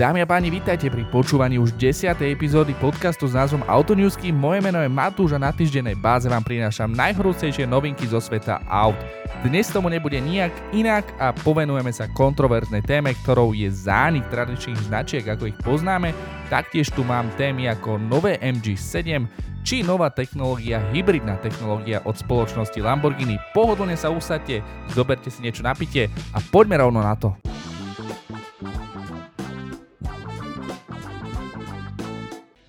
Dámy a páni, vítajte pri počúvaní už 10. epizódy podcastu s názvom Autonewsky. Moje meno je Matúš a na týždennej báze vám prinášam najhorúcejšie novinky zo sveta aut. Dnes tomu nebude nijak inak a povenujeme sa kontroverznej téme, ktorou je zánik tradičných značiek, ako ich poznáme. Taktiež tu mám témy ako nové MG7, či nová technológia, hybridná technológia od spoločnosti Lamborghini. Pohodlne sa usadte, zoberte si niečo na pitie a poďme rovno na to.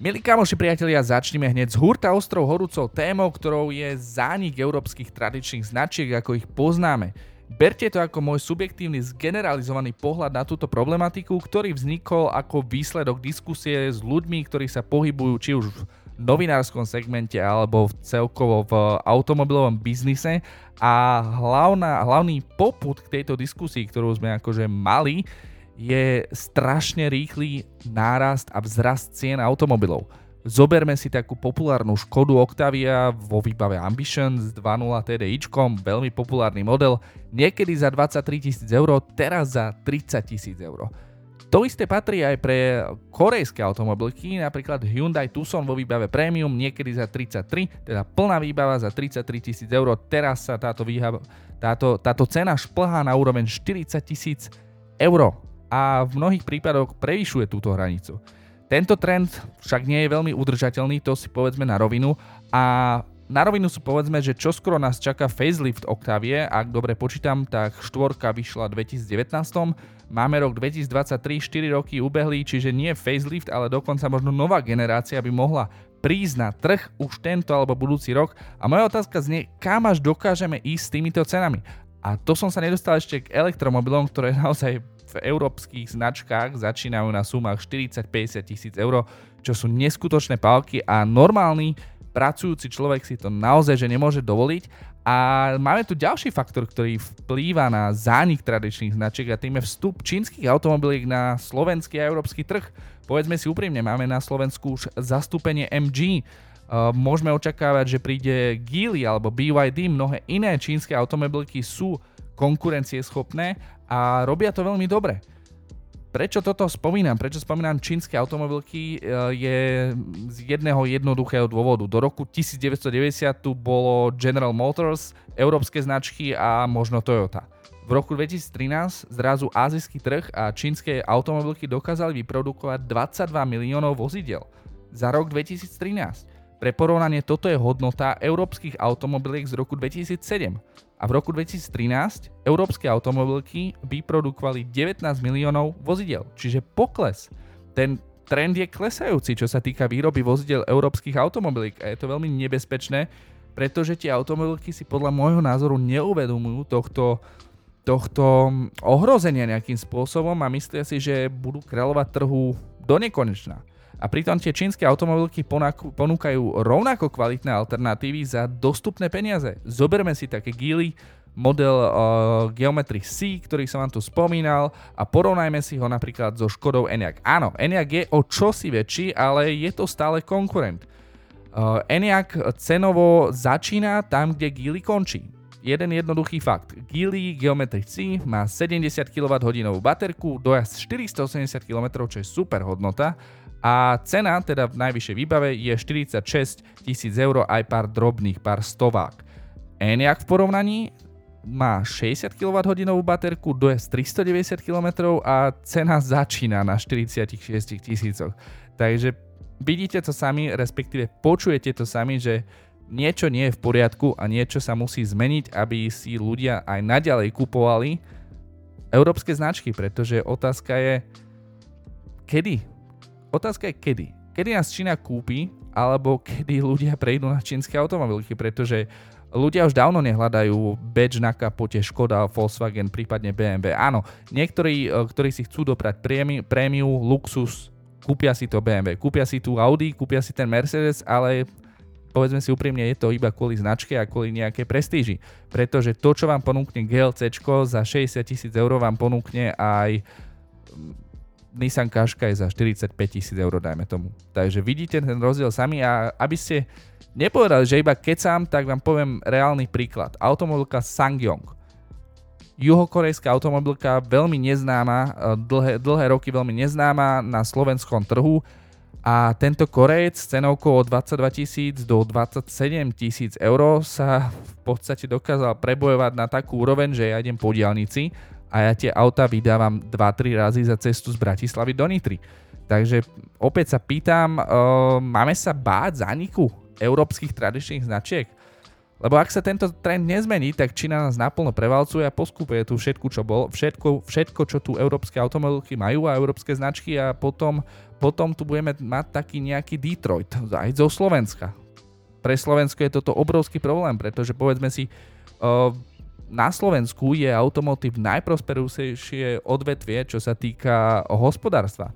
Milí kamoši priatelia, začneme hneď z hurta ostrov horúcou témou, ktorou je zánik európskych tradičných značiek, ako ich poznáme. Berte to ako môj subjektívny zgeneralizovaný pohľad na túto problematiku, ktorý vznikol ako výsledok diskusie s ľuďmi, ktorí sa pohybujú či už v novinárskom segmente alebo celkovo v automobilovom biznise a hlavná, hlavný poput k tejto diskusii, ktorú sme akože mali, je strašne rýchly nárast a vzrast cien automobilov. Zoberme si takú populárnu Škodu Octavia vo výbave Ambition s 2.0 TDI, veľmi populárny model, niekedy za 23 tisíc eur, teraz za 30 tisíc eur. To isté patrí aj pre korejské automobilky, napríklad Hyundai Tucson vo výbave Premium, niekedy za 33, teda plná výbava za 33 tisíc eur, teraz sa táto, výhava, táto, táto cena šplhá na úroveň 40 tisíc eur a v mnohých prípadoch prevyšuje túto hranicu. Tento trend však nie je veľmi udržateľný, to si povedzme na rovinu a na rovinu sú povedzme, že čoskoro nás čaká facelift Octavie, ak dobre počítam, tak štvorka vyšla v 2019, máme rok 2023, 4 roky ubehli, čiže nie facelift, ale dokonca možno nová generácia by mohla prísť na trh už tento alebo budúci rok. A moja otázka znie, kam až dokážeme ísť s týmito cenami. A to som sa nedostal ešte k elektromobilom, ktoré naozaj v európskych značkách začínajú na sumách 40-50 tisíc eur, čo sú neskutočné pálky a normálny pracujúci človek si to naozaj že nemôže dovoliť. A máme tu ďalší faktor, ktorý vplýva na zánik tradičných značiek a tým je vstup čínskych automobiliek na slovenský a európsky trh. Povedzme si úprimne, máme na Slovensku už zastúpenie MG, môžeme očakávať, že príde Geely alebo BYD, mnohé iné čínske automobilky sú konkurencieschopné a robia to veľmi dobre. Prečo toto spomínam? Prečo spomínam čínske automobilky? E, je z jedného jednoduchého dôvodu. Do roku 1990 tu bolo General Motors, európske značky a možno Toyota. V roku 2013 zrazu azijský trh a čínske automobilky dokázali vyprodukovať 22 miliónov vozidel za rok 2013. Pre porovnanie toto je hodnota európskych automobiliek z roku 2007 a v roku 2013 európske automobilky vyprodukovali 19 miliónov vozidel, čiže pokles. Ten trend je klesajúci, čo sa týka výroby vozidel európskych automobilík a je to veľmi nebezpečné, pretože tie automobilky si podľa môjho názoru neuvedomujú tohto, tohto ohrozenia nejakým spôsobom a myslia si, že budú kráľovať trhu do nekonečna. A pritom tie čínske automobilky ponúkajú rovnako kvalitné alternatívy za dostupné peniaze. Zoberme si také Geely, model uh, Geometry C, ktorý som vám tu spomínal a porovnajme si ho napríklad so Škodou Enyaq. Áno, Enyaq je o čosi väčší, ale je to stále konkurent. Uh, Enyaq cenovo začína tam, kde Geely končí. Jeden jednoduchý fakt. Geely Geometry C má 70 kWh baterku, dojazd 480 km, čo je super hodnota a cena teda v najvyššej výbave je 46 tisíc eur aj pár drobných, pár stovák. Enyaq v porovnaní má 60 kWh baterku, dojazd 390 km a cena začína na 46 tisícoch. Takže vidíte to sami, respektíve počujete to sami, že niečo nie je v poriadku a niečo sa musí zmeniť, aby si ľudia aj naďalej kupovali európske značky, pretože otázka je, kedy Otázka je kedy. Kedy nás Čína kúpi, alebo kedy ľudia prejdú na čínske automobilky, pretože ľudia už dávno nehľadajú badge na kapote Škoda, Volkswagen, prípadne BMW. Áno, niektorí, e, ktorí si chcú doprať prémiu, prémiu luxus, kúpia si to BMW, kúpia si tú Audi, kúpia si ten Mercedes, ale povedzme si úprimne, je to iba kvôli značke a kvôli nejakej prestíži. Pretože to, čo vám ponúkne GLC za 60 tisíc eur, vám ponúkne aj Nissan Qashqai za 45 tisíc eur, dajme tomu. Takže vidíte ten rozdiel sami a aby ste nepovedali, že iba kecam, tak vám poviem reálny príklad. Automobilka Sangyong. juhokorejská automobilka, veľmi neznáma, e, dlhé, dlhé roky veľmi neznáma na slovenskom trhu a tento Korejec s cenovkou od 22 tisíc do 27 tisíc eur sa v podstate dokázal prebojovať na takú úroveň, že ja idem po diálnici a ja tie auta vydávam 2-3 razy za cestu z Bratislavy do Nitry. Takže opäť sa pýtam, uh, máme sa báť zániku európskych tradičných značiek? Lebo ak sa tento trend nezmení, tak Čína nás naplno prevalcuje a poskupuje tu všetko, čo bolo, všetko, všetko, čo tu európske automobilky majú a európske značky a potom, potom tu budeme mať taký nejaký Detroit, aj zo Slovenska. Pre Slovensko je toto obrovský problém, pretože povedzme si, uh, na Slovensku je automotív najprosperujúcejšie odvetvie, čo sa týka hospodárstva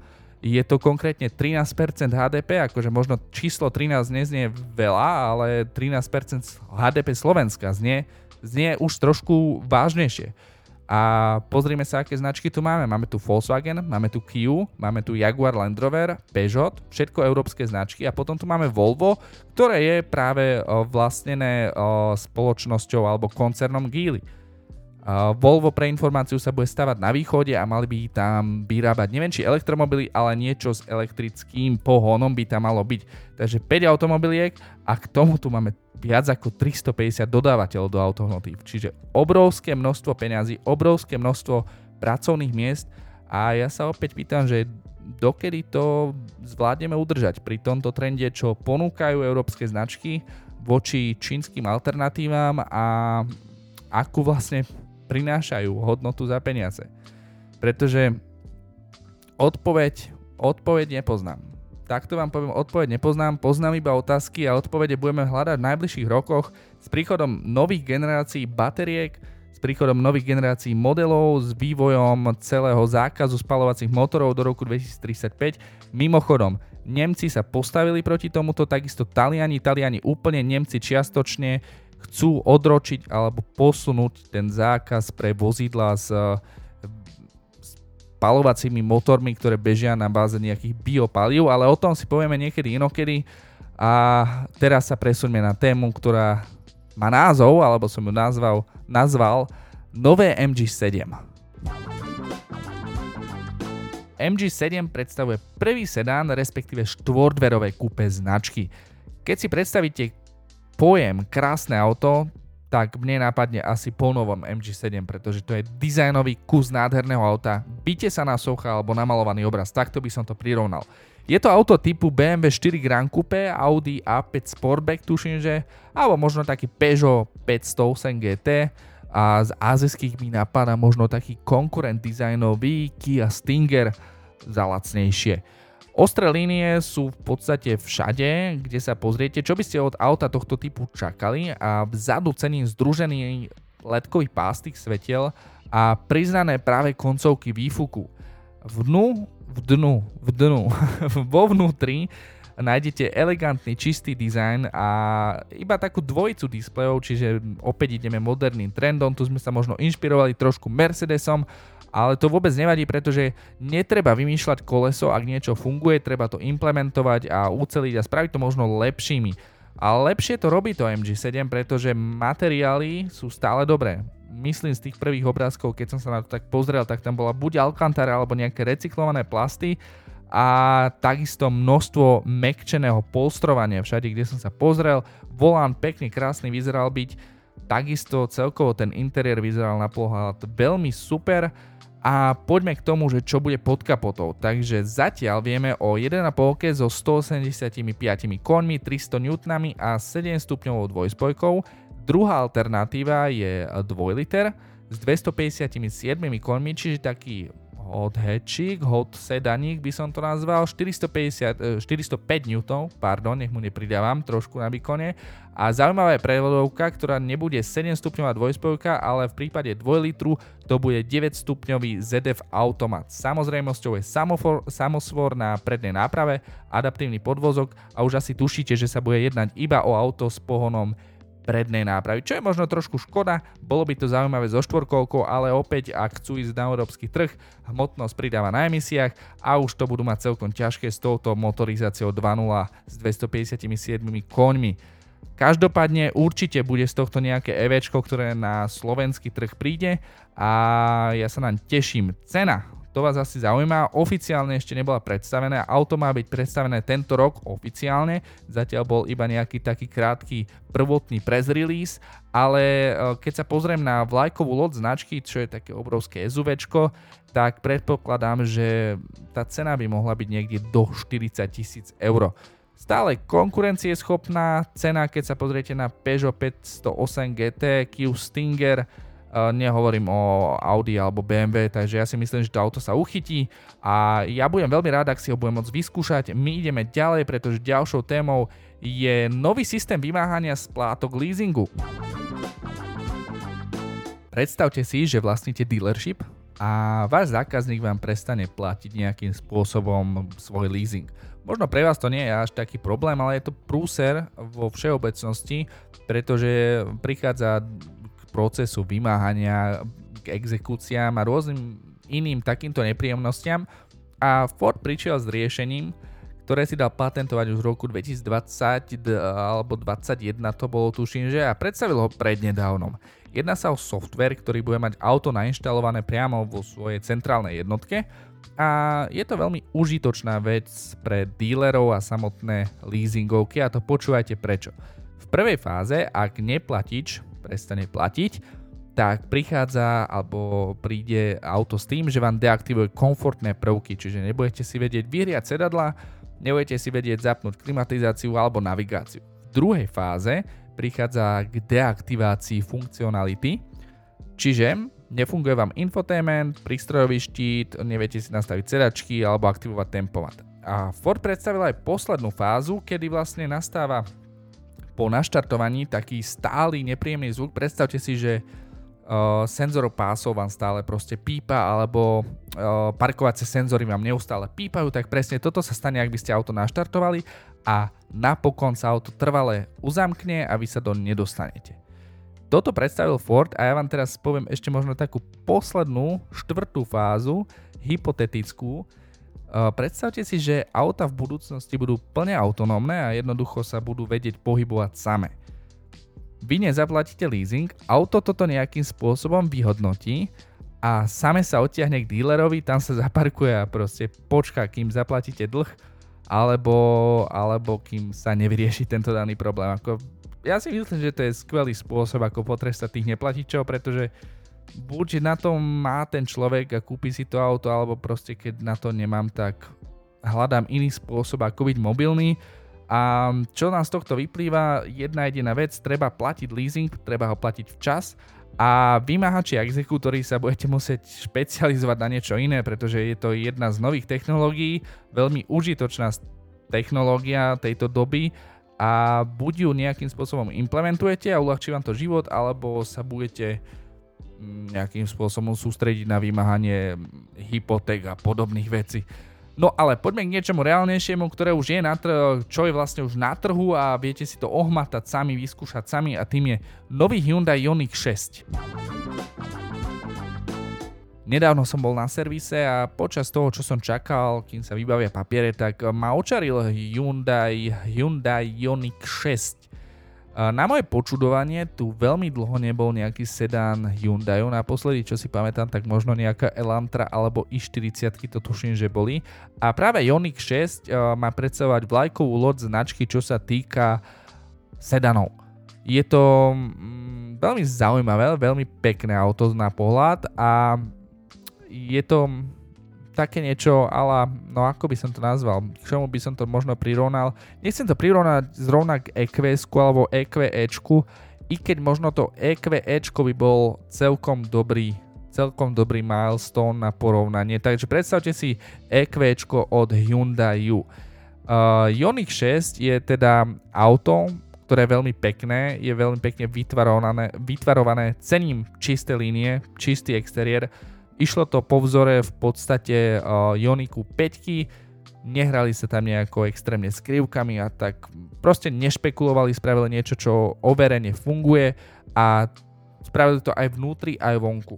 je to konkrétne 13% HDP, akože možno číslo 13 neznie veľa, ale 13% HDP Slovenska znie, znie už trošku vážnejšie. A pozrime sa, aké značky tu máme. Máme tu Volkswagen, máme tu Kia, máme tu Jaguar Land Rover, Peugeot, všetko európske značky a potom tu máme Volvo, ktoré je práve vlastnené spoločnosťou alebo koncernom Geely. Volvo pre informáciu sa bude stavať na východe a mali by tam vyrábať neviem či elektromobily, ale niečo s elektrickým pohonom by tam malo byť. Takže 5 automobiliek a k tomu tu máme viac ako 350 dodávateľov do automotív. Čiže obrovské množstvo peňazí, obrovské množstvo pracovných miest a ja sa opäť pýtam, že dokedy to zvládneme udržať pri tomto trende, čo ponúkajú európske značky voči čínskym alternatívam a akú vlastne prinášajú hodnotu za peniaze. Pretože odpoveď, odpoveď nepoznám. Takto vám poviem, odpoveď nepoznám, poznám iba otázky a odpovede budeme hľadať v najbližších rokoch s príchodom nových generácií bateriek, s príchodom nových generácií modelov, s vývojom celého zákazu spalovacích motorov do roku 2035. Mimochodom, Nemci sa postavili proti tomuto, takisto Taliani, Taliani úplne, Nemci čiastočne, chcú odročiť alebo posunúť ten zákaz pre vozidla s, s palovacími motormi, ktoré bežia na báze nejakých biopalív, ale o tom si povieme niekedy inokedy. A teraz sa presuňme na tému, ktorá má názov, alebo som ju nazval, nazval Nové MG7. MG7 predstavuje prvý sedán, respektíve štvordverové kúpe značky. Keď si predstavíte pojem krásne auto, tak mne nápadne asi po novom MG7, pretože to je dizajnový kus nádherného auta. Byte sa na socha alebo namalovaný obraz, takto by som to prirovnal. Je to auto typu BMW 4 Grand Coupe, Audi A5 Sportback tuším, že, alebo možno taký Peugeot 508 GT a z azijských mi napadá možno taký konkurent dizajnový Kia Stinger za lacnejšie. Ostré línie sú v podstate všade, kde sa pozriete, čo by ste od auta tohto typu čakali a vzadu cením združený ledkový pás tých svetiel a priznané práve koncovky výfuku. V dnu, v dnu, v dnu, vo vnútri nájdete elegantný čistý dizajn a iba takú dvojicu displejov, čiže opäť ideme moderným trendom, tu sme sa možno inšpirovali trošku Mercedesom, ale to vôbec nevadí, pretože netreba vymýšľať koleso, ak niečo funguje, treba to implementovať a uceliť a spraviť to možno lepšími. A lepšie to robí to MG7, pretože materiály sú stále dobré. Myslím z tých prvých obrázkov, keď som sa na to tak pozrel, tak tam bola buď Alcantara alebo nejaké recyklované plasty a takisto množstvo mekčeného polstrovania všade, kde som sa pozrel. Volán pekne krásny vyzeral byť, takisto celkovo ten interiér vyzeral na pohľad veľmi super a poďme k tomu, že čo bude pod kapotou. Takže zatiaľ vieme o 1,5 so 185 koňmi, 300 N a 7 stupňovou dvojspojkou. Druhá alternatíva je 2 liter s 257 koňmi, čiže taký hot hatchík, hot sedaník by som to nazval, 450, 405 N, pardon, nech mu nepridávam trošku na výkone. A zaujímavá je prevodovka, ktorá nebude 7 stupňová dvojspojka, ale v prípade 2 litru to bude 9 stupňový ZF automat. Samozrejmosťou je samofor, samosvor na prednej náprave, adaptívny podvozok a už asi tušíte, že sa bude jednať iba o auto s pohonom prednej nápravy, čo je možno trošku škoda, bolo by to zaujímavé so štvorkolkou, ale opäť ak chcú ísť na európsky trh, hmotnosť pridáva na emisiách a už to budú mať celkom ťažké s touto motorizáciou 2.0 s 257 koňmi. Každopádne určite bude z tohto nejaké EVčko, ktoré na slovenský trh príde a ja sa naň teším. Cena, to vás asi zaujíma, oficiálne ešte nebola predstavené, auto má byť predstavené tento rok oficiálne, zatiaľ bol iba nejaký taký krátky prvotný press release, ale e, keď sa pozriem na vlajkovú loď značky, čo je také obrovské SUVčko, tak predpokladám, že tá cena by mohla byť niekde do 40 tisíc eur. Stále konkurencieschopná cena, keď sa pozriete na Peugeot 508 GT, Kia Stinger, nehovorím o Audi alebo BMW, takže ja si myslím, že to auto sa uchytí a ja budem veľmi rád, ak si ho budem môcť vyskúšať. My ideme ďalej, pretože ďalšou témou je nový systém vymáhania splátok leasingu. Predstavte si, že vlastníte dealership a váš zákazník vám prestane platiť nejakým spôsobom svoj leasing. Možno pre vás to nie je až taký problém, ale je to prúser vo všeobecnosti, pretože prichádza procesu vymáhania, k exekúciám a rôznym iným takýmto nepríjemnostiam a Ford prišiel s riešením, ktoré si dal patentovať už v roku 2020 alebo 2021 to bolo tuším, že a predstavil ho prednedávnom. Jedná sa o software, ktorý bude mať auto nainštalované priamo vo svojej centrálnej jednotke a je to veľmi užitočná vec pre dílerov a samotné leasingovky a to počúvajte prečo. V prvej fáze, ak neplatič prestane platiť, tak prichádza alebo príde auto s tým, že vám deaktivuje komfortné prvky, čiže nebudete si vedieť vyhriať sedadla, nebudete si vedieť zapnúť klimatizáciu alebo navigáciu. V druhej fáze prichádza k deaktivácii funkcionality, čiže Nefunguje vám infotainment, prístrojový štít, neviete si nastaviť sedačky alebo aktivovať tempomat. A Ford predstavil aj poslednú fázu, kedy vlastne nastáva po naštartovaní taký stály nepríjemný zvuk. Predstavte si, že uh, senzor pásov vám stále proste pípa alebo uh, parkovacie senzory vám neustále pípajú, tak presne toto sa stane, ak by ste auto naštartovali a napokon sa auto trvale uzamkne a vy sa do nedostanete. Toto predstavil Ford a ja vám teraz poviem ešte možno takú poslednú, štvrtú fázu, hypotetickú. Predstavte si, že auta v budúcnosti budú plne autonómne a jednoducho sa budú vedieť pohybovať same. Vy nezaplatíte leasing, auto toto nejakým spôsobom vyhodnotí a same sa odtiahne k dílerovi, tam sa zaparkuje a proste počká, kým zaplatíte dlh, alebo, alebo kým sa nevyrieši tento daný problém. Ako ja si myslím, že to je skvelý spôsob, ako potrestať tých neplatičov, pretože buď na to má ten človek a kúpi si to auto, alebo proste keď na to nemám, tak hľadám iný spôsob, ako byť mobilný. A čo nám z tohto vyplýva, jedna jediná vec, treba platiť leasing, treba ho platiť včas a vymáhači a exekútory sa budete musieť špecializovať na niečo iné, pretože je to jedna z nových technológií, veľmi užitočná technológia tejto doby a buď ju nejakým spôsobom implementujete a uľahčí vám to život, alebo sa budete nejakým spôsobom sústrediť na vymáhanie hypoték a podobných vecí. No ale poďme k niečomu reálnejšiemu, ktoré už je na trhu, čo je vlastne už na trhu a viete si to ohmatať sami, vyskúšať sami a tým je nový Hyundai Ioniq 6. Nedávno som bol na servise a počas toho, čo som čakal, kým sa vybavia papiere, tak ma očaril Hyundai, Hyundai Ioniq 6. Na moje počudovanie tu veľmi dlho nebol nejaký sedán Hyundai. Naposledy, čo si pamätám, tak možno nejaká Elantra alebo i40 to tuším, že boli. A práve Ioniq 6 má predstavovať vlajkovú loď značky, čo sa týka sedanov. Je to mm, veľmi zaujímavé, veľmi pekné auto na pohľad a je to také niečo, ale no ako by som to nazval, k čomu by som to možno prirovnal. Nechcem to prirovnať zrovna k EQS alebo EQEčku, i keď možno to EQEčko by bol celkom dobrý celkom dobrý milestone na porovnanie. Takže predstavte si EQčko od Hyundai U. Uh, Ioniq 6 je teda auto, ktoré je veľmi pekné, je veľmi pekne vytvarované, vytvarované cením čisté línie, čistý exteriér, Išlo to po vzore v podstate uh, Ioniku 5, nehrali sa tam nejako extrémne s krivkami a tak proste nešpekulovali, spravili niečo, čo overene funguje a spravili to aj vnútri, aj vonku.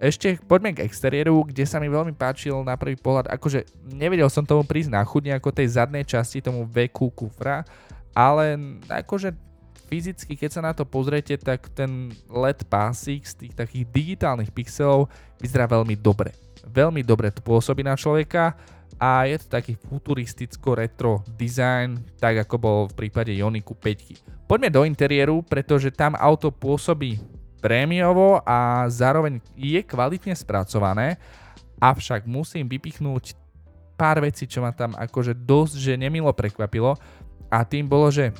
Ešte poďme k exteriéru, kde sa mi veľmi páčil na prvý pohľad, akože nevedel som tomu prísť na chudne ako tej zadnej časti, tomu veku kufra, ale akože fyzicky, keď sa na to pozriete, tak ten LED pásik z tých takých digitálnych pixelov vyzerá veľmi dobre. Veľmi dobre to pôsobí na človeka a je to taký futuristicko-retro design, tak ako bol v prípade Ioniku 5. Poďme do interiéru, pretože tam auto pôsobí prémiovo a zároveň je kvalitne spracované, avšak musím vypichnúť pár vecí, čo ma tam akože dosť, že nemilo prekvapilo a tým bolo, že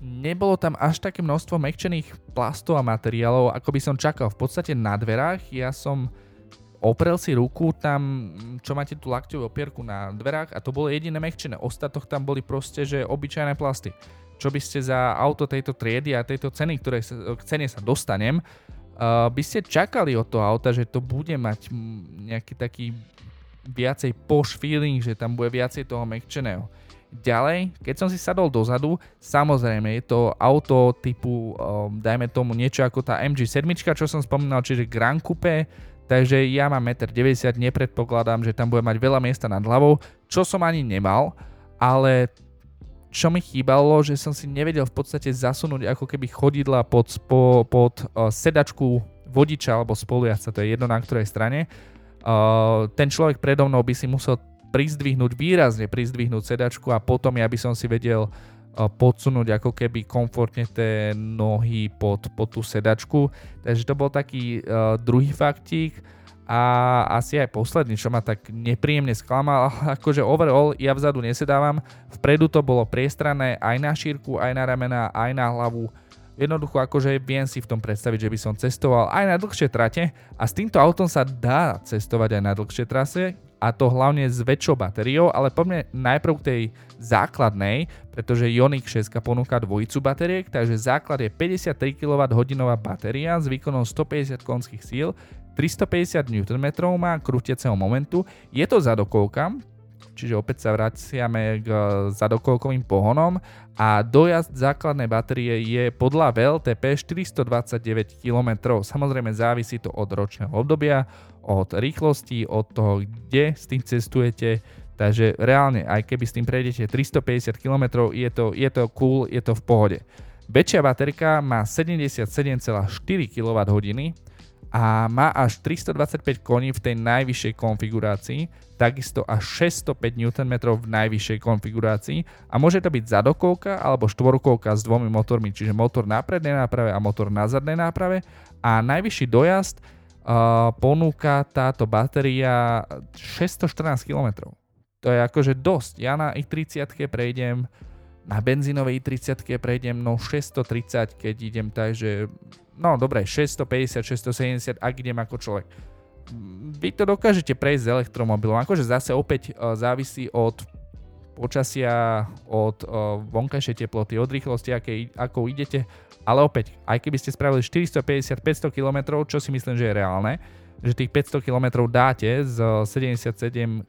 nebolo tam až také množstvo mekčených plastov a materiálov, ako by som čakal. V podstate na dverách ja som oprel si ruku tam, čo máte tú lakťovú opierku na dverách a to bolo jediné mekčené. Ostatok tam boli proste, že obyčajné plasty. Čo by ste za auto tejto triedy a tejto ceny, ktoré sa, k cene sa dostanem, uh, by ste čakali od toho auta, že to bude mať nejaký taký viacej posh feeling, že tam bude viacej toho mekčeného. Ďalej, keď som si sadol dozadu, samozrejme je to auto typu, um, dajme tomu niečo ako tá MG7, čo som spomínal, čiže Grand Coupe, takže ja mám 1,90 m, nepredpokladám, že tam bude mať veľa miesta nad hlavou, čo som ani nemal, ale čo mi chýbalo, že som si nevedel v podstate zasunúť ako keby chodidla pod, spo, pod uh, sedačku vodiča alebo spolujazca, to je jedno na ktorej strane. Uh, ten človek predo mnou by si musel prizdvihnúť, výrazne prizdvihnúť sedačku a potom ja by som si vedel podsunúť ako keby komfortne tie nohy pod, pod tú sedačku. Takže to bol taký uh, druhý faktík a asi aj posledný, čo ma tak nepríjemne sklamal, akože overall ja vzadu nesedávam, vpredu to bolo priestranné aj na šírku, aj na ramena, aj na hlavu. Jednoducho akože viem si v tom predstaviť, že by som cestoval aj na dlhšie trate a s týmto autom sa dá cestovať aj na dlhšie trase, a to hlavne s väčšou batériou, ale poďme najprv k tej základnej, pretože Ioniq 6 ponúka dvojicu batériek, takže základ je 53 kWh batéria s výkonom 150 konských síl, 350 Nm má krútiaceho momentu, je to zadokovka, čiže opäť sa vraciame k zadokovkovým pohonom a dojazd základnej batérie je podľa VLTP 429 km. Samozrejme závisí to od ročného obdobia, od rýchlosti, od toho, kde s tým cestujete. Takže reálne, aj keby s tým prejdete 350 km, je to, je to cool, je to v pohode. Väčšia baterka má 77,4 kWh a má až 325 koní v tej najvyššej konfigurácii, takisto až 605 Nm v najvyššej konfigurácii a môže to byť zadokovka alebo štvorkovka s dvomi motormi, čiže motor na prednej náprave a motor na zadnej náprave a najvyšší dojazd ponúka táto batéria 614 km. To je akože dosť. Ja na i30 prejdem, na benzínovej i30 prejdem no 630, keď idem tak, že no dobre, 650, 670, ak idem ako človek. Vy to dokážete prejsť s elektromobilom, akože zase opäť uh, závisí od počasia, od uh, vonkajšej teploty, od rýchlosti, aké, ako idete, ale opäť, aj keby ste spravili 450-500 km, čo si myslím, že je reálne, že tých 500 km dáte s 77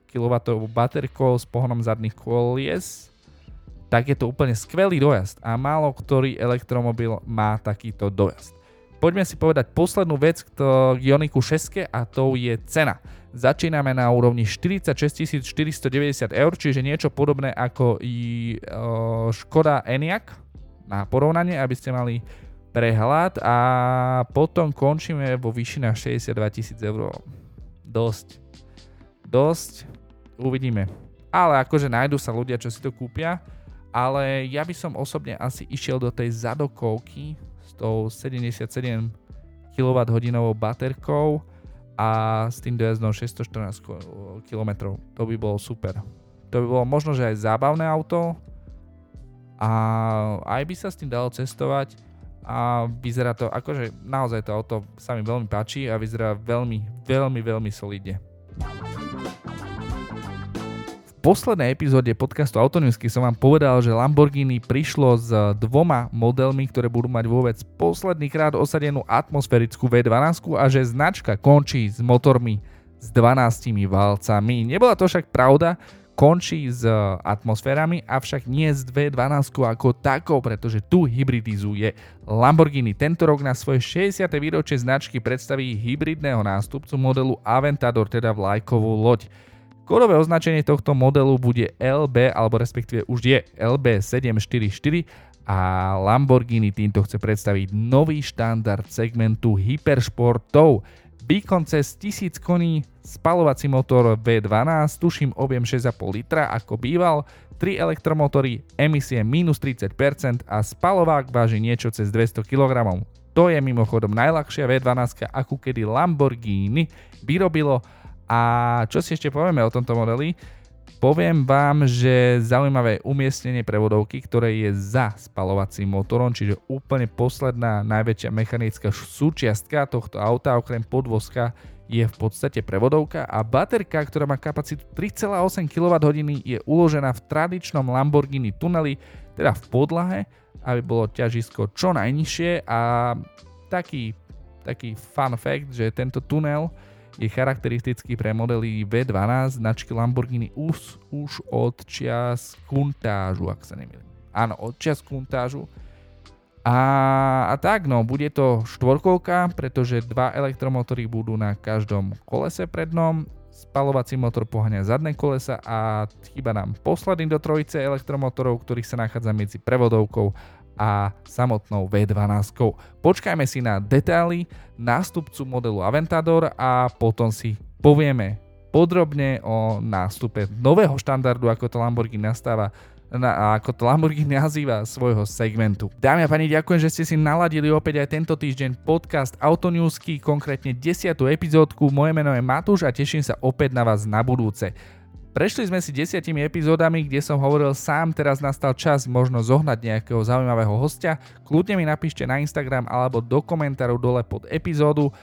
kW baterkou s pohonom zadných kolies, tak je to úplne skvelý dojazd a málo ktorý elektromobil má takýto dojazd. Poďme si povedať poslednú vec k Ioniku 6 a to je cena. Začíname na úrovni 46 490 eur, čiže niečo podobné ako i Škoda Enyaq, na porovnanie, aby ste mali prehľad a potom končíme vo výšinách 62 tisíc eur. Dosť. Dosť. Uvidíme. Ale akože nájdu sa ľudia, čo si to kúpia. Ale ja by som osobne asi išiel do tej zadokovky s tou 77 kWh baterkou a s tým dojazdom 614 km. To by bolo super. To by bolo možno, že aj zábavné auto, a aj by sa s tým dalo cestovať a vyzerá to, akože naozaj to auto sa mi veľmi páči a vyzerá veľmi, veľmi, veľmi solidne. V poslednej epizóde podcastu Autonewsky som vám povedal, že Lamborghini prišlo s dvoma modelmi, ktoré budú mať vôbec posledný krát osadenú atmosférickú V12 a že značka končí s motormi s 12 válcami. Nebola to však pravda, končí s e, atmosférami, avšak nie s 212 ako takou, pretože tu hybridizuje Lamborghini. Tento rok na svoje 60. výročie značky predstaví hybridného nástupcu modelu Aventador, teda vlajkovú loď. Kódové označenie tohto modelu bude LB, alebo respektíve už je LB744 a Lamborghini týmto chce predstaviť nový štandard segmentu hyperšportov. Výkon cez 1000 koní, spalovací motor V12, tuším objem 6,5 litra ako býval, 3 elektromotory, emisie minus 30% a spalovák váži niečo cez 200 kg. To je mimochodom najľahšia V12, akú kedy Lamborghini vyrobilo. A čo si ešte povieme o tomto modeli? Poviem vám, že zaujímavé umiestnenie prevodovky, ktoré je za spalovacím motorom, čiže úplne posledná najväčšia mechanická súčiastka tohto auta, okrem podvozka, je v podstate prevodovka a baterka, ktorá má kapacitu 3,8 kWh je uložená v tradičnom Lamborghini tuneli, teda v podlahe, aby bolo ťažisko čo najnižšie a taký, taký fun fact, že tento tunel je charakteristický pre modely V12 značky Lamborghini už, už od čias kuntážu, ak sa nemýlim. Áno, od čias kuntážu. A, a tak, no, bude to štvorkolka, pretože dva elektromotory budú na každom kolese prednom, spalovací motor pohania zadné kolesa a chýba nám posledný do trojice elektromotorov, ktorých sa nachádza medzi prevodovkou a samotnou V12. Počkajme si na detaily nástupcu modelu Aventador a potom si povieme podrobne o nástupe nového štandardu, ako to Lamborghini nastáva na, ako to Lamborghini nazýva svojho segmentu. Dámy a pani, ďakujem, že ste si naladili opäť aj tento týždeň podcast Autonewsky, konkrétne 10. epizódku. Moje meno je Matúš a teším sa opäť na vás na budúce. Prešli sme si desiatimi epizódami, kde som hovoril sám, teraz nastal čas možno zohnať nejakého zaujímavého hostia. Kľudne mi napíšte na Instagram alebo do komentárov dole pod epizódu,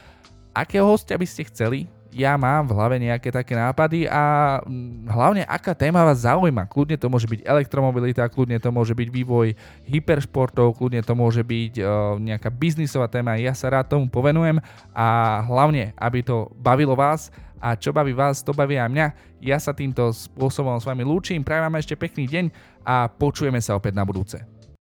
akého hostia by ste chceli. Ja mám v hlave nejaké také nápady a mm, hlavne aká téma vás zaujíma. Kľudne to môže byť elektromobilita, kľudne to môže byť vývoj hyperšportov, kľudne to môže byť uh, nejaká biznisová téma. Ja sa rád tomu povenujem a hlavne, aby to bavilo vás a čo baví vás, to baví aj mňa. Ja sa týmto spôsobom s vami lúčim, prajem vám ešte pekný deň a počujeme sa opäť na budúce.